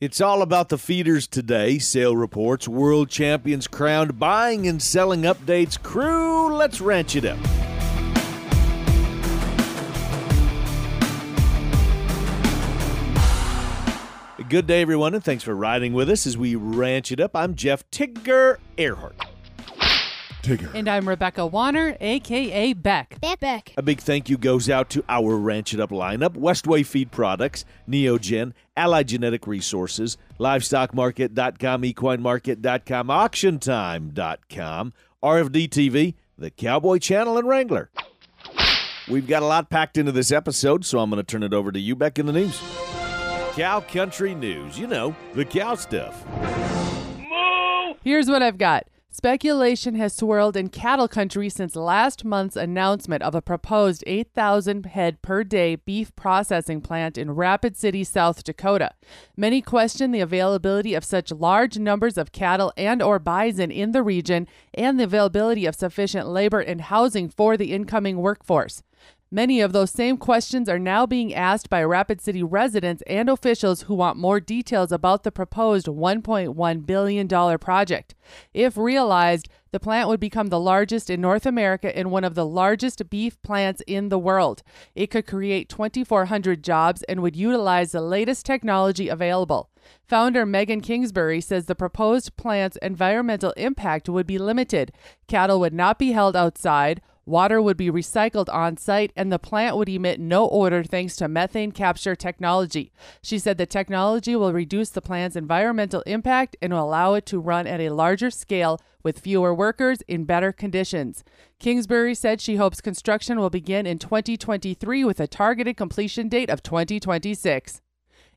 It's all about the feeders today. Sale reports, world champions crowned, buying and selling updates. Crew, let's ranch it up. Good day, everyone, and thanks for riding with us as we ranch it up. I'm Jeff Tigger Earhart. Tigger. And I'm Rebecca Warner, aka Beck. Beck. Beck. A big thank you goes out to our Ranch It Up lineup Westway Feed Products, Neogen, Allied Genetic Resources, LivestockMarket.com, EquineMarket.com, AuctionTime.com, RFD TV, the Cowboy Channel, and Wrangler. We've got a lot packed into this episode, so I'm going to turn it over to you, Beck, in the news. Cow Country News. You know, the cow stuff. Here's what I've got. Speculation has swirled in cattle country since last month's announcement of a proposed 8,000 head per day beef processing plant in Rapid City, South Dakota. Many question the availability of such large numbers of cattle and or bison in the region and the availability of sufficient labor and housing for the incoming workforce. Many of those same questions are now being asked by Rapid City residents and officials who want more details about the proposed $1.1 billion project. If realized, the plant would become the largest in North America and one of the largest beef plants in the world. It could create 2,400 jobs and would utilize the latest technology available. Founder Megan Kingsbury says the proposed plant's environmental impact would be limited. Cattle would not be held outside. Water would be recycled on site, and the plant would emit no odor thanks to methane capture technology. She said the technology will reduce the plant's environmental impact and will allow it to run at a larger scale with fewer workers in better conditions. Kingsbury said she hopes construction will begin in 2023 with a targeted completion date of 2026.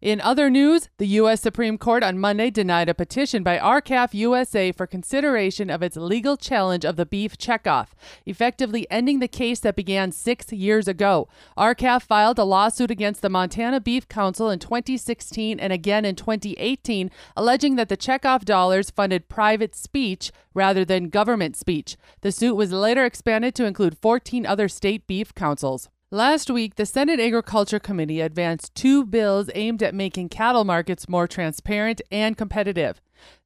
In other news, the U.S. Supreme Court on Monday denied a petition by R-CALF USA for consideration of its legal challenge of the beef checkoff, effectively ending the case that began six years ago. R-CALF filed a lawsuit against the Montana Beef Council in 2016 and again in 2018, alleging that the checkoff dollars funded private speech rather than government speech. The suit was later expanded to include 14 other state beef councils. Last week, the Senate Agriculture Committee advanced two bills aimed at making cattle markets more transparent and competitive.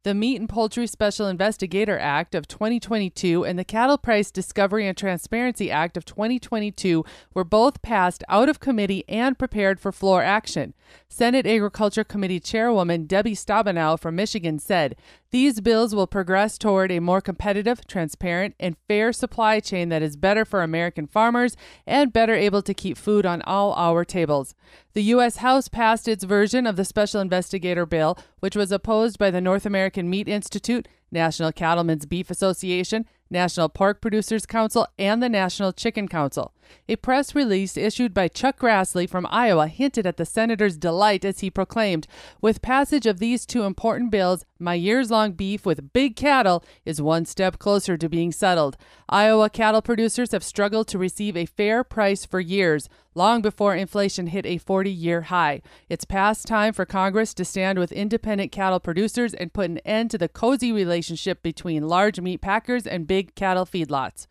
The Meat and Poultry Special Investigator Act of 2022 and the Cattle Price Discovery and Transparency Act of 2022 were both passed out of committee and prepared for floor action. Senate Agriculture Committee Chairwoman Debbie Stabenow from Michigan said, These bills will progress toward a more competitive, transparent, and fair supply chain that is better for American farmers and better able to keep food on all our tables. The U.S. House passed its version of the Special Investigator Bill, which was opposed by the North American Meat Institute, National Cattlemen's Beef Association, National Pork Producers Council, and the National Chicken Council. A press release issued by Chuck Grassley from Iowa hinted at the senator's delight as he proclaimed, With passage of these two important bills, my years long beef with big cattle is one step closer to being settled. Iowa cattle producers have struggled to receive a fair price for years, long before inflation hit a 40 year high. It's past time for Congress to stand with independent cattle producers and put an end to the cozy relationship between large meat packers and big cattle feedlots.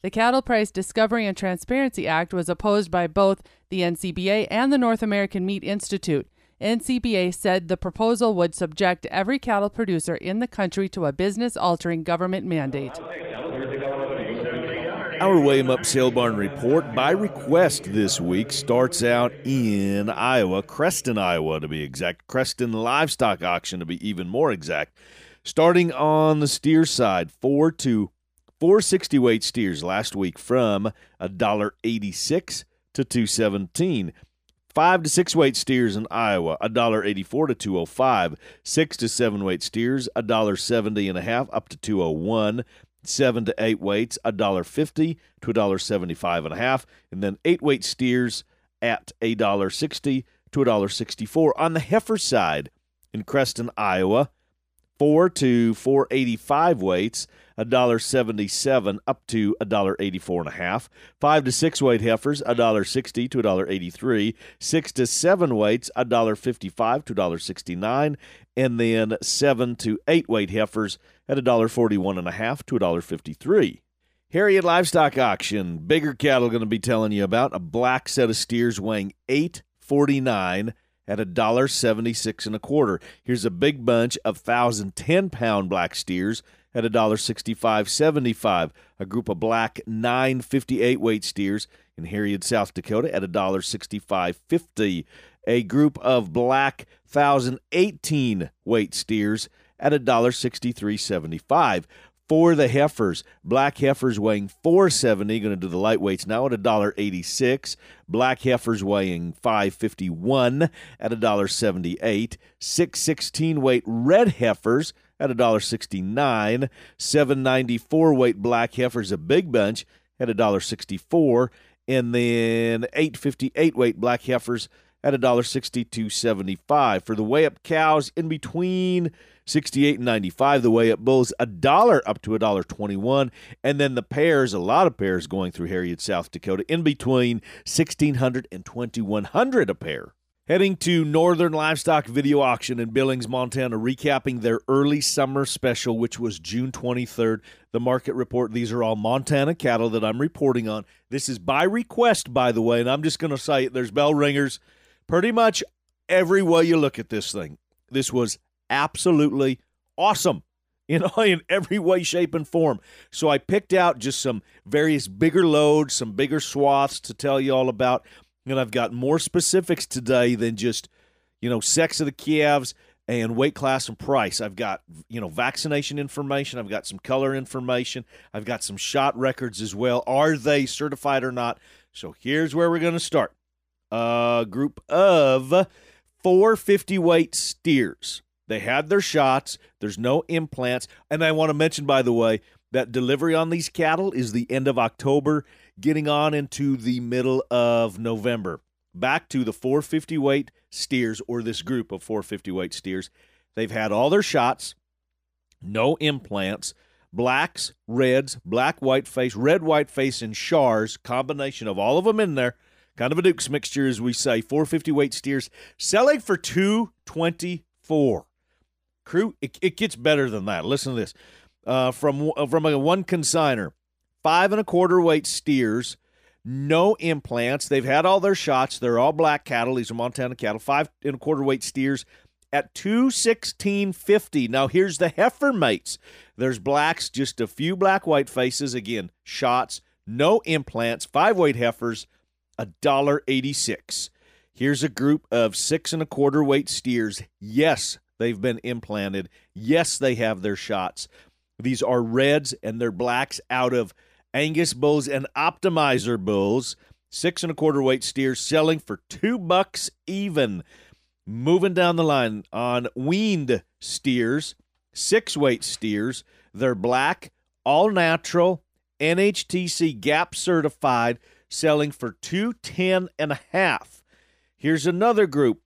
The Cattle Price Discovery and Transparency Act was opposed by both the NCBA and the North American Meat Institute. NCBA said the proposal would subject every cattle producer in the country to a business altering government mandate. Our William Up Sale Barn report by request this week starts out in Iowa, Creston, Iowa to be exact. Creston Livestock Auction to be even more exact. Starting on the steer side, four to four sixty weight steers last week from a dollar eighty six to two seventeen. Five to six weight steers in Iowa, a dollar eighty four to two oh five. Six to seven weight steers, a dollar seventy and a half up to two oh one. Seven to eight weights, a dollar fifty to a dollar seventy-five and a half, and then eight weight steers at a dollar sixty to a dollar sixty-four. On the heifer side, in Creston, Iowa, four to four eighty-five weights, a dollar seventy-seven up to a dollar a half. Five to six weight heifers, a dollar sixty to a dollar eighty-three. Six to seven weights, a dollar fifty-five to a dollar sixty-nine, and then seven to eight weight heifers at a dollar forty-one and a half to a dollar fifty-three. Herreid Livestock Auction, bigger cattle going to be telling you about a black set of steers weighing eight forty-nine at a dollar seventy six and a quarter. Here's a big bunch of thousand ten pound black steers at a dollar sixty five seventy five. A group of black nine fifty eight weight steers in Herreid, South Dakota at a dollar sixty five fifty. A group of black thousand eighteen weight steers at a dollar sixty three seventy five for the heifers. Black heifers weighing 470, going to do the lightweights now at $1.86. Black heifers weighing 551 at $1.78. 616 weight red heifers at $1.69. 794 weight black heifers, a big bunch, at $1.64. And then 858 weight black heifers at $1.6275. For the weigh up cows in between 68 and 95 the way up bulls a dollar up to a dollar 21 and then the pairs a lot of pairs going through herreid south dakota in between 1600 and 2100 a pair Heading to Northern Livestock Video Auction in Billings, Montana, recapping their early summer special, which was June 23rd. The market report, these are all Montana cattle that I'm reporting on. This is by request, by the way, and I'm just going to say there's bell ringers pretty much every way you look at this thing. This was absolutely awesome know, in every way, shape, and form. So I picked out just some various bigger loads, some bigger swaths to tell you all about. And I've got more specifics today than just, you know, sex of the calves and weight class and price. I've got, you know, vaccination information. I've got some color information. I've got some shot records as well. Are they certified or not? So here's where we're going to start. A group of 450 weight steers. They had their shots. There's no implants. And I want to mention, by the way, that delivery on these cattle is the end of October, getting on into the middle of November. Back to the 450 weight steers, or this group of 450 weight steers. They've had all their shots, no implants. Blacks, reds, black, white face, red, white face, and shars, combination of all of them in there. Kind of a Duke's mixture, as we say. 450 weight steers selling for 224 crew, it, it gets better than that. Listen to this. Uh, from uh, from a one consigner, five and a quarter weight steers, no implants. They've had all their shots. They're all black cattle. These are Montana cattle. Five and a quarter weight steers at two sixteen fifty. Now here's the heifer mates. There's blacks, just a few black white faces. Again, shots, no implants. Five weight heifers, a dollar eighty six. Here's a group of six and a quarter weight steers. Yes, They've been implanted. Yes, they have their shots. These are reds and they're blacks out of Angus bulls and optimizer bulls. Six and a quarter weight steers selling for two bucks even. Moving down the line on weaned steers, six weight steers. They're black, all natural, NHTC GAP certified, selling for two ten and a half. Here's another group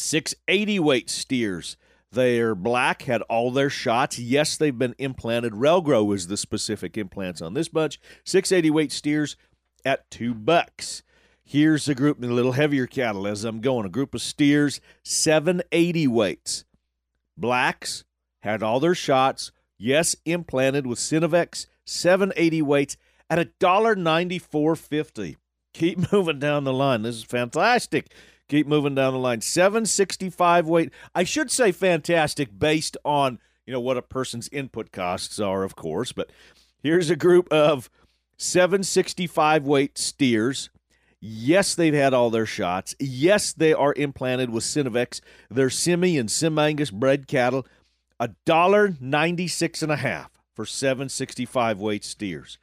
680 weight steers. They're black, had all their shots. Yes, they've been implanted. Ralgro is the specific implants on this bunch. 680 weight steers at two bucks. Here's a group, a little heavier cattle as I'm going. A group of steers, 780 weights. Blacks had all their shots. Yes, implanted with Synovex, 780 weights at a dollar ninety four fifty. Keep moving down the line. This is fantastic. Keep moving down the line. 765 weight. I should say fantastic based on, you know, what a person's input costs are, of course, but here's a group of 765 weight steers. Yes, they've had all their shots. Yes, they are implanted with Synovex. They're semi and Sim Angus bred cattle. A dollar ninety six and a half for 765 weight steers.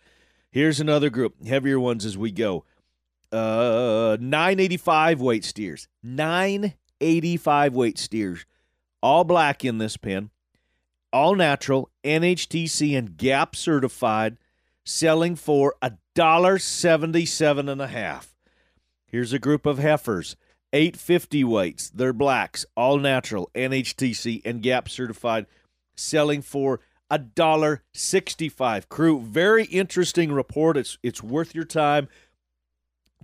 Here's another group, heavier ones as we go uh 985 weight steers. 985 weight steers. All black in this pen. All natural. Nhtc and gap certified. Selling for a dollar 77 and a half. Here's a group of heifers. 850 weights. They're blacks. All natural. Nhtc and gap certified. Selling for a dollar 65 crew very interesting report. It's it's worth your time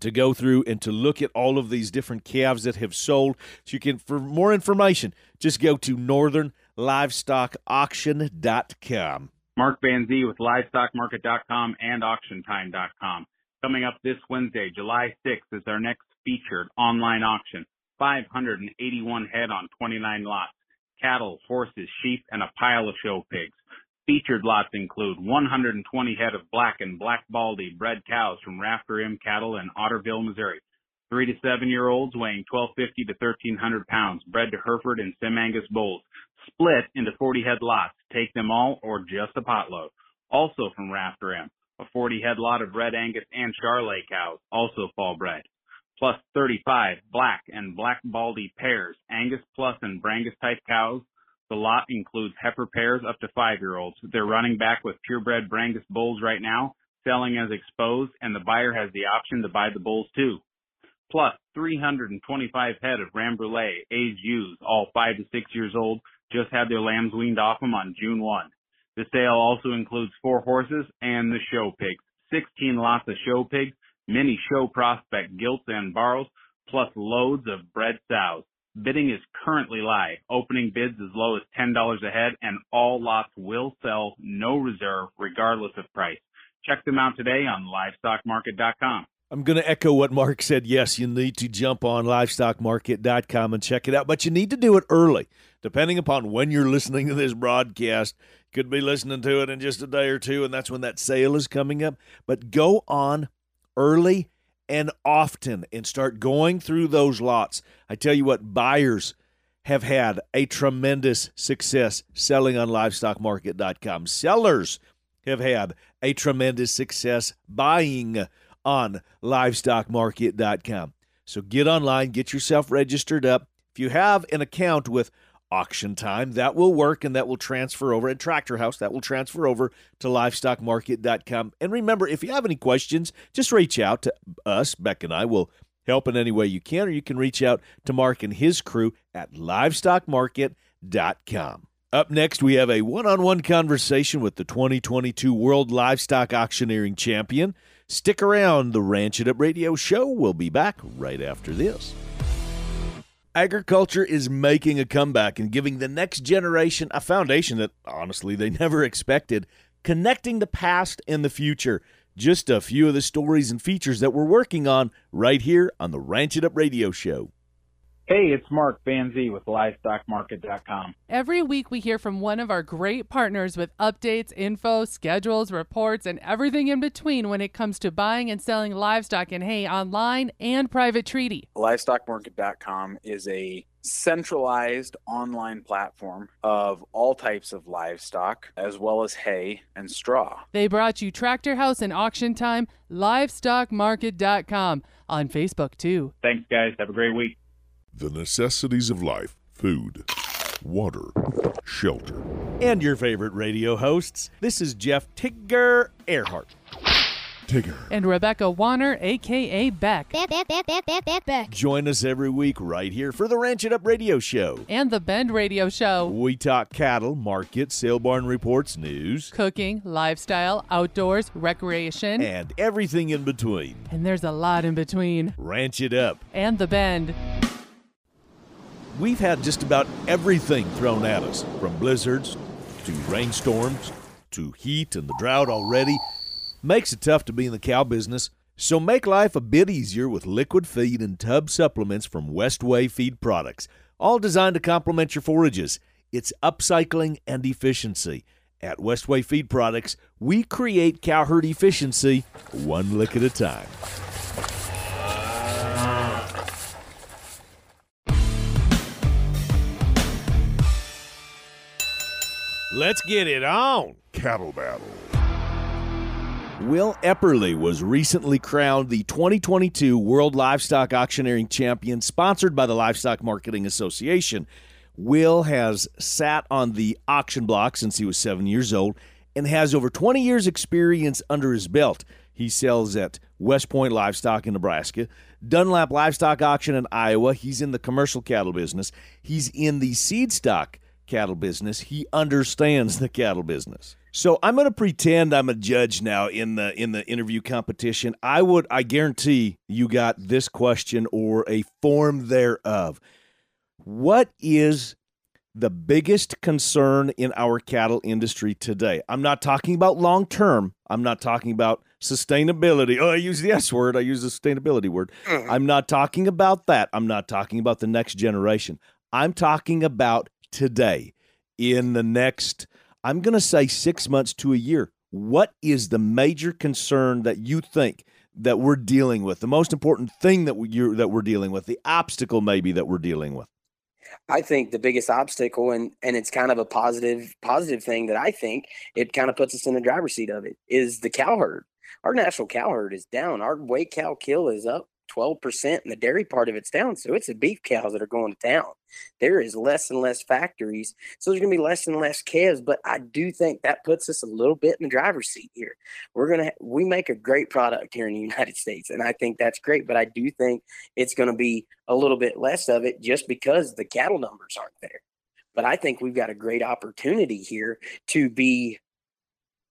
to go through and to look at all of these different calves that have sold. So you can, for more information, just go to northernlivestockauction.com. Mark Van Zee with livestockmarket.com and auctiontime.com. Coming up this Wednesday, July 6th, is our next featured online auction. 581 head on 29 lots, cattle, horses, sheep, and a pile of show pigs. Featured lots include 120 head of black and black baldy bred cows from Rafter M Cattle in Otterville, Missouri. Three to seven year olds weighing 1250 to 1300 pounds, bred to Hereford and Sim Angus bulls. Split into 40 head lots. Take them all or just a potload. Also from Rafter M, a 40 head lot of red Angus and Charolais cows, also fall bred. Plus 35 black and black baldy pairs, Angus plus and Brangus type cows, the lot includes heifer pairs up to five-year-olds. They're running back with purebred Brangus bulls right now, selling as exposed, and the buyer has the option to buy the bulls too. Plus 325 head of Rambouillet aged ewes, all five to six years old, just had their lambs weaned off them on June 1. The sale also includes four horses and the show pigs, 16 lots of show pigs, many show prospect gilts and barrows, plus loads of bred sows. Bidding is currently live. Opening bids as low as $10 a head and all lots will sell, no reserve, regardless of price. Check them out today on livestockmarket.com. I'm going to echo what Mark said. Yes, you need to jump on livestockmarket.com and check it out, but you need to do it early. Depending upon when you're listening to this broadcast, could be listening to it in just a day or two, and that's when that sale is coming up. But go on early and often and start going through those lots. I tell you what, buyers have had a tremendous success selling on livestockmarket.com. Sellers have had a tremendous success buying on livestockmarket.com. So get online, get yourself registered up. If you have an account with auction time. That will work and that will transfer over. And Tractor House, that will transfer over to livestockmarket.com. And remember, if you have any questions, just reach out to us. Beck and I will help in any way you can, or you can reach out to Mark and his crew at livestockmarket.com. Up next, we have a one on one conversation with the 2022 World Livestock Auctioneering Champion. Stick around. The Ranch It Up Radio Show will be back right after this. Agriculture is making a comeback and giving the next generation a foundation that honestly they never expected, connecting the past and the future. Just a few of the stories and features that we're working on right here on the Ranch It Up Radio Show. Hey, it's Mark Van Zee with LivestockMarket.com. Every week we hear from one of our great partners with updates, info, schedules, reports, and everything in between when it comes to buying and selling livestock and hay online and private treaty. LivestockMarket.com is a centralized online platform of all types of livestock, as well as hay and straw. They brought you Tractor House and Auction Time, livestockmarket.com on Facebook too. Thanks, guys. Have a great week. The necessities of life food, water, shelter. And your favorite radio hosts. This is Jeff Tigger Earhart. Tigger. And Rebecca Warner, aka Beck. Beck. Beck, Beck, Beck, Beck. Join us every week right here for the Ranch It Up Radio Show. And the Bend Radio Show. We talk cattle, market, sale barn reports, news, Cooking, lifestyle, outdoors, recreation. and everything in between. And there's a lot in between. Ranch It Up. And the Bend. We've had just about everything thrown at us, from blizzards to rainstorms to heat and the drought already. Makes it tough to be in the cow business. So make life a bit easier with liquid feed and tub supplements from Westway Feed Products, all designed to complement your forages. It's upcycling and efficiency. At Westway Feed Products, we create cow herd efficiency one lick at a time. Let's get it on. Cattle battle. Will Epperly was recently crowned the 2022 World Livestock Auctioneering Champion, sponsored by the Livestock Marketing Association. Will has sat on the auction block since he was seven years old and has over 20 years' experience under his belt. He sells at West Point Livestock in Nebraska, Dunlap Livestock Auction in Iowa. He's in the commercial cattle business. He's in the seed stock cattle business. He understands the cattle business. So I'm going to pretend I'm a judge now in the in the interview competition. I would I guarantee you got this question or a form thereof. What is the biggest concern in our cattle industry today? I'm not talking about long term. I'm not talking about sustainability. Oh, I use the S word. I use the sustainability word. Mm. I'm not talking about that. I'm not talking about the next generation. I'm talking about today, in the next, I'm going to say six months to a year. What is the major concern that you think that we're dealing with? The most important thing that we, that we're dealing with, the obstacle maybe that we're dealing with. I think the biggest obstacle, and and it's kind of a positive positive thing that I think it kind of puts us in the driver's seat of it, is the cow herd. Our national cow herd is down. Our weight cow kill is up 12%, and the dairy part of it's down. So it's the beef cows that are going down. There is less and less factories. So there's going to be less and less calves. But I do think that puts us a little bit in the driver's seat here. We're going to, we make a great product here in the United States. And I think that's great. But I do think it's going to be a little bit less of it just because the cattle numbers aren't there. But I think we've got a great opportunity here to be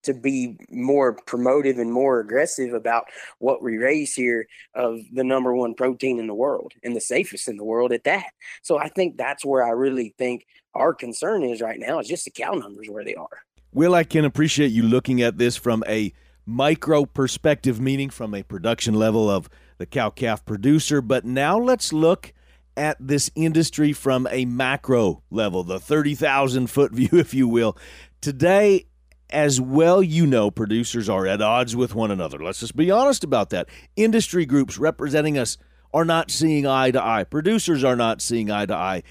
to be more promotive and more aggressive about what we raise here of the number one protein in the world and the safest in the world at that. So I think that's where I really think our concern is right now is just the cow numbers where they are. Will, I can appreciate you looking at this from a micro perspective, meaning from a production level of the cow calf producer. But now let's look at this industry from a macro level, the 30,000 foot view, if you will. Today, as well you know producers are at odds with one another. Let's just be honest about that. Industry groups representing us are not seeing eye to eye. Producers are not seeing eye to eye.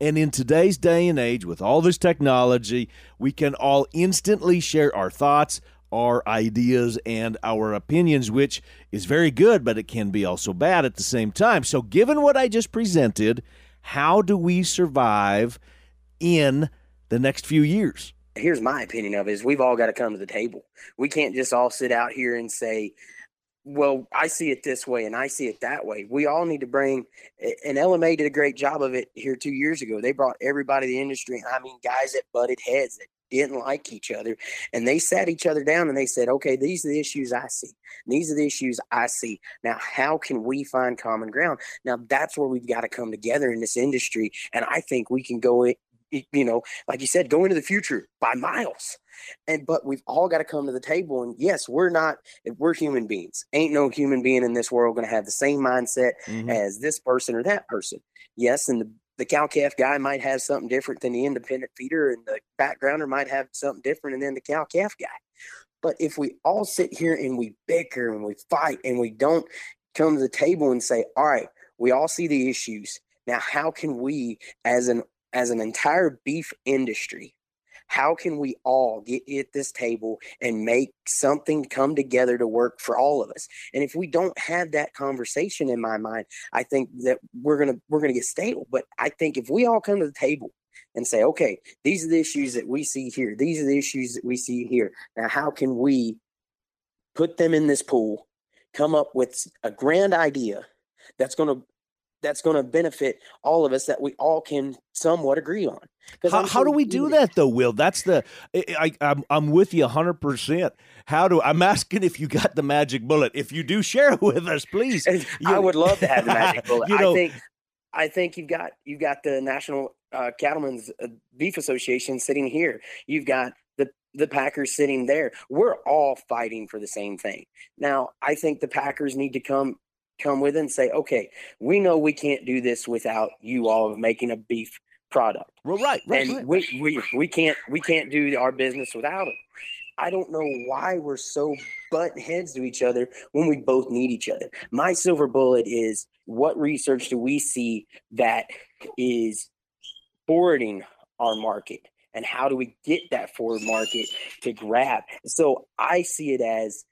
And in today's day and age, with all this technology, we can all instantly share our thoughts, our ideas, and our opinions, which is very good, but it can be also bad at the same time. So, given what I just presented, how do we survive in the next few years? Here's my opinion of it is we've all got to come to the table. We can't just all sit out here and say, well, I see it this way and I see it that way. We all need to bring, and LMA did a great job of it here two years ago. They brought everybody in the industry. I mean, guys that butted heads that didn't like each other. And they sat each other down and they said, okay, these are the issues I see. These are the issues I see. Now, how can we find common ground? Now, that's where we've got to come together in this industry. And I think we can go you know, like you said, go into the future by miles. And but we've all got to come to the table. And yes, we're not we're human beings. Ain't no human being in this world gonna have the same mindset mm-hmm. as this person or that person. Yes, and the the cow calf guy might have something different than the independent feeder, and the backgrounder might have something different than the cow calf guy. But if we all sit here and we bicker and we fight and we don't come to the table and say, all right, we all see the issues. Now, how can we, as an as an entire beef industry, how can we all get at this table and make something come together to work for all of us? And if we don't have that conversation in my mind i think that we're gonna we're gonna get stale. But i think if we all come to the table and say okay these are the issues that we see here. These are the issues that we see here. Now how can we put them in this pool come up with a grand idea that's going to that's going to benefit all of us that we all can somewhat agree on. How, how do we do that though, Will? That's the I, I am I'm with you hundred percent. How do I'm asking if you got the magic bullet? If you do, share with us, please. You, I would love to have the magic bullet. you know, I think I think you've got you've got the National uh, Cattlemen's uh, Beef Association sitting here. You've got the the Packers sitting there. We're all fighting for the same thing. Now, I think the Packers need to come come with and say, okay, we know we can't do this without you all making a beef product. Well, right, right, and right. we, we we can't we can't do our business without it. I don't know why we're so butt heads to each other when we both need each other. My silver bullet is what research do we see that is forwarding our market and how do we get that forward market to grab? So I see it as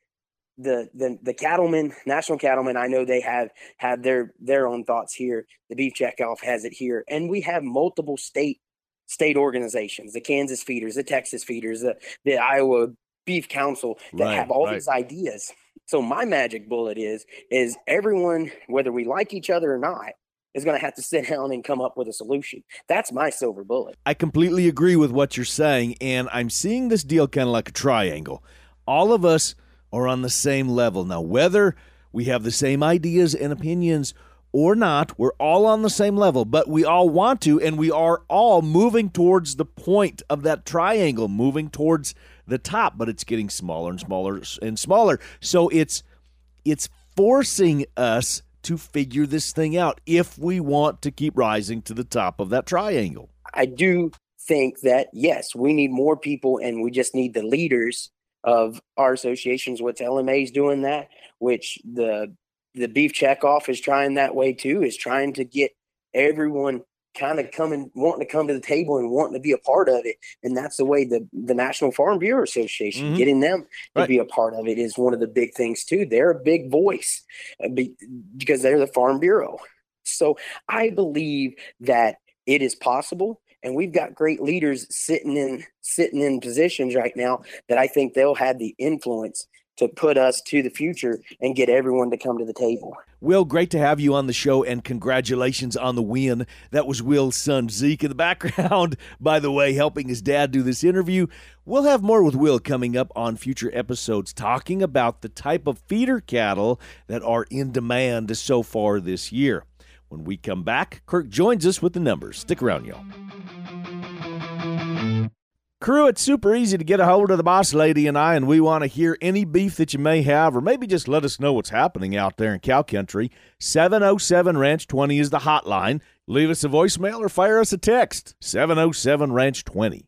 the the the cattlemen, national cattlemen, I know they have have their their own thoughts here. The beef checkoff has it here, and we have multiple state state organizations, the Kansas feeders, the Texas feeders, the the Iowa Beef Council that right, have all right. these ideas. So my magic bullet is is everyone, whether we like each other or not, is going to have to sit down and come up with a solution. That's my silver bullet. I completely agree with what you're saying, and I'm seeing this deal kind of like a triangle. All of us are on the same level. Now, whether we have the same ideas and opinions or not, we're all on the same level, but we all want to, and we are all moving towards the point of that triangle, moving towards the top, but it's getting smaller and smaller and smaller. So it's it's forcing us to figure this thing out if we want to keep rising to the top of that triangle. I do think that yes, we need more people and we just need the leaders of our associations, which LMA is doing that, which the the beef checkoff is trying that way too, is trying to get everyone kind of coming wanting to come to the table and wanting to be a part of it and that's the way the the national farm bureau association mm-hmm. getting them to right. be a part of it is one of the big things too they're a big voice uh, because they're the farm bureau so i believe that it is possible and we've got great leaders sitting in sitting in positions right now that i think they'll have the influence to put us to the future and get everyone to come to the table. Will, great to have you on the show and congratulations on the win. That was Will's son Zeke in the background, by the way, helping his dad do this interview. We'll have more with Will coming up on future episodes talking about the type of feeder cattle that are in demand so far this year. When we come back, Kirk joins us with the numbers. Stick around, y'all. Crew, it's super easy to get a hold of the boss lady and I, and we want to hear any beef that you may have, or maybe just let us know what's happening out there in cow country. 707 Ranch 20 is the hotline. Leave us a voicemail or fire us a text. 707 Ranch 20.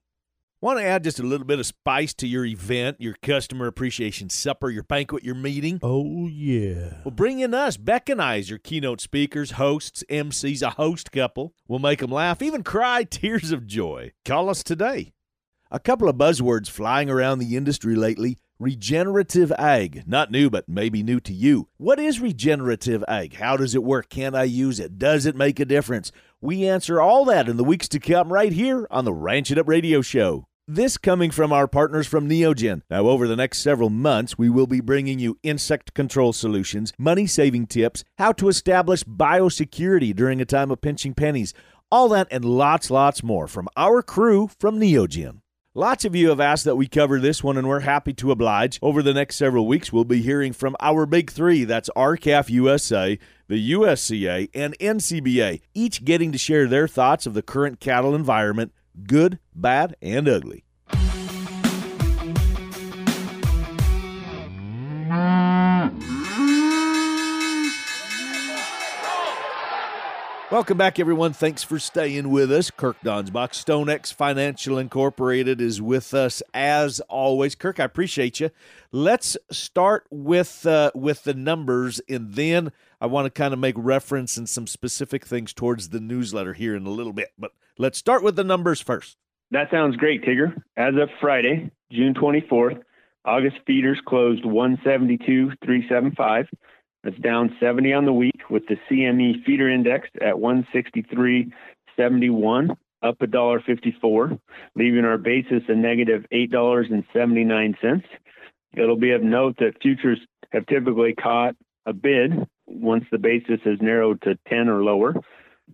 Want to add just a little bit of spice to your event, your customer appreciation supper, your banquet, your meeting? Oh, yeah. Well, bring in us. Beck and I as your keynote speakers, hosts, MCs, a host couple. We'll make them laugh, even cry tears of joy. Call us today. A couple of buzzwords flying around the industry lately regenerative ag. Not new, but maybe new to you. What is regenerative ag? How does it work? Can I use it? Does it make a difference? We answer all that in the weeks to come right here on the Ranch It Up Radio Show. This coming from our partners from Neogen. Now, over the next several months, we will be bringing you insect control solutions, money saving tips, how to establish biosecurity during a time of pinching pennies, all that and lots, lots more from our crew from Neogen. Lots of you have asked that we cover this one, and we're happy to oblige. Over the next several weeks, we'll be hearing from our big three that's R-CALF USA, the USCA, and NCBA, each getting to share their thoughts of the current cattle environment, good, bad, and ugly. Welcome back, everyone. Thanks for staying with us. Kirk Donsbach, StoneX Financial Incorporated, is with us as always. Kirk, I appreciate you. Let's start with uh, with the numbers, and then I want to kind of make reference and some specific things towards the newsletter here in a little bit. But let's start with the numbers first. That sounds great, Tigger. As of Friday, June 24th, August feeders closed 172.375. That's down 70 on the week with the CME feeder index at 163.71, up $1.54, leaving our basis a negative $8.79. It'll be of note that futures have typically caught a bid once the basis has narrowed to 10 or lower.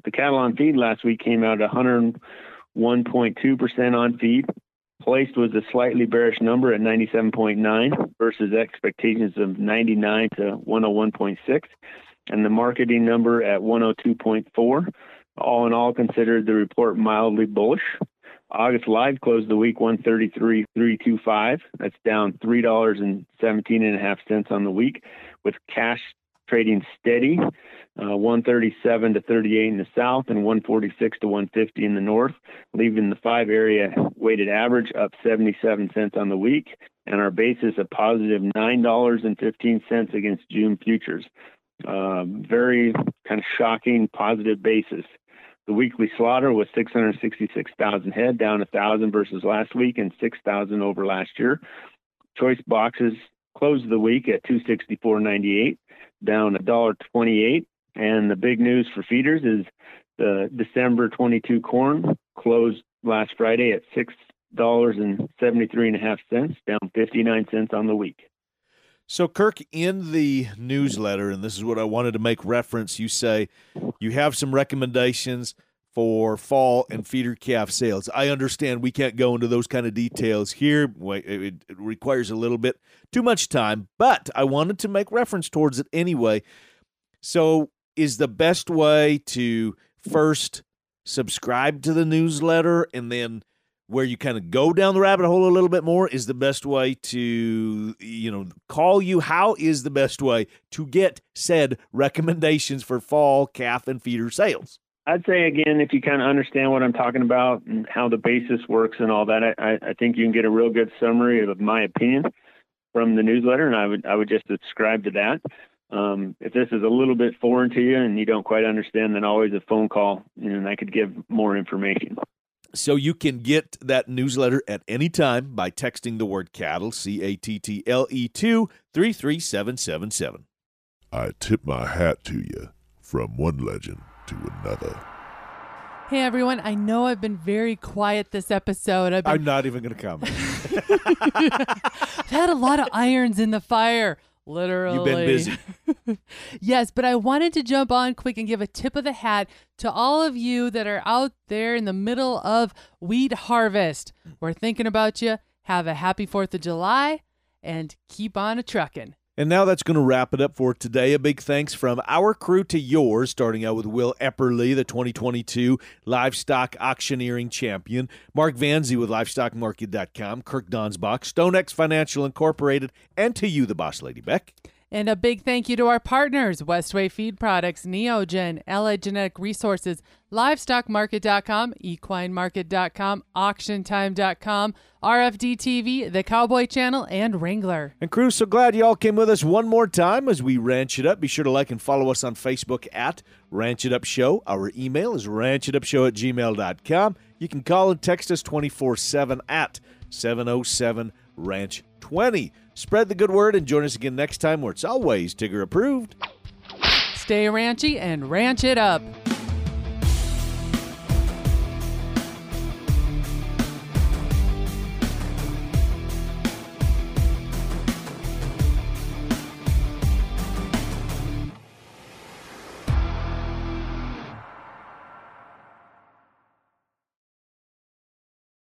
The cattle on feed last week came out 101.2% on feed, Placed was a slightly bearish number at 97.9 versus expectations of 99 to 101.6, and the marketing number at 102.4. All in all, considered the report mildly bullish. August live closed the week 133.325. That's down three dollars and seventeen and a half cents on the week, with cash trading steady uh, 137 to 38 in the south and 146 to 150 in the north, leaving the five area weighted average up 77 cents on the week, and our basis a positive $9.15 against June futures. Uh, very kind of shocking positive basis. The weekly slaughter was 666,000 head, down 1,000 versus last week and 6,000 over last year. Choice boxes closed the week at 264.98, down $1.28 and the big news for feeders is the December 22 corn closed last Friday at six dollars and seventy three and a half cents, down fifty nine cents on the week. So, Kirk, in the newsletter, and this is what I wanted to make reference, you say you have some recommendations for fall and feeder calf sales. I understand we can't go into those kind of details here. It requires a little bit too much time, but I wanted to make reference towards it anyway. So, is the best way to first subscribe to the newsletter and then where you kind of go down the rabbit hole a little bit more is the best way to you know call you how is the best way to get said recommendations for fall calf and feeder sales I'd say again, if you kind of understand what I'm talking about and how the basis works and all that, I, I think you can get a real good summary of my opinion from the newsletter, and I would I would just subscribe to that. Um, if this is a little bit foreign to you and you don't quite understand, then always a phone call, and I could give more information. So you can get that newsletter at any time by texting the word cattle, C A T T L E 2 33777. I tip my hat to you from one legend to another. Hey everyone, I know I've been very quiet this episode. I've been, I'm not even going to comment. I've had a lot of irons in the fire. Literally. You've been busy. yes, but I wanted to jump on quick and give a tip of the hat to all of you that are out there in the middle of wheat harvest. We're thinking about you. Have a happy 4th of July and keep on a trucking. And now that's going to wrap it up for today. A big thanks from our crew to yours, starting out with Will Epperly, the 2022 Livestock Auctioneering Champion, Mark Van Zee with LivestockMarket.com, Kirk Donsbach, StoneX Financial Incorporated, and to you, the boss lady, Beck. And a big thank you to our partners Westway Feed Products, Neogen, Allied Genetic Resources, LivestockMarket.com, EquineMarket.com, AuctionTime.com, RFD TV, The Cowboy Channel, and Wrangler. And crew, so glad y'all came with us one more time as we ranch it up. Be sure to like and follow us on Facebook at Ranch It Up Show. Our email is ranchitupshow at gmail.com. You can call and text us 24 7 at 707 Ranch 20. Spread the good word and join us again next time where it's always Tigger approved. Stay ranchy and ranch it up.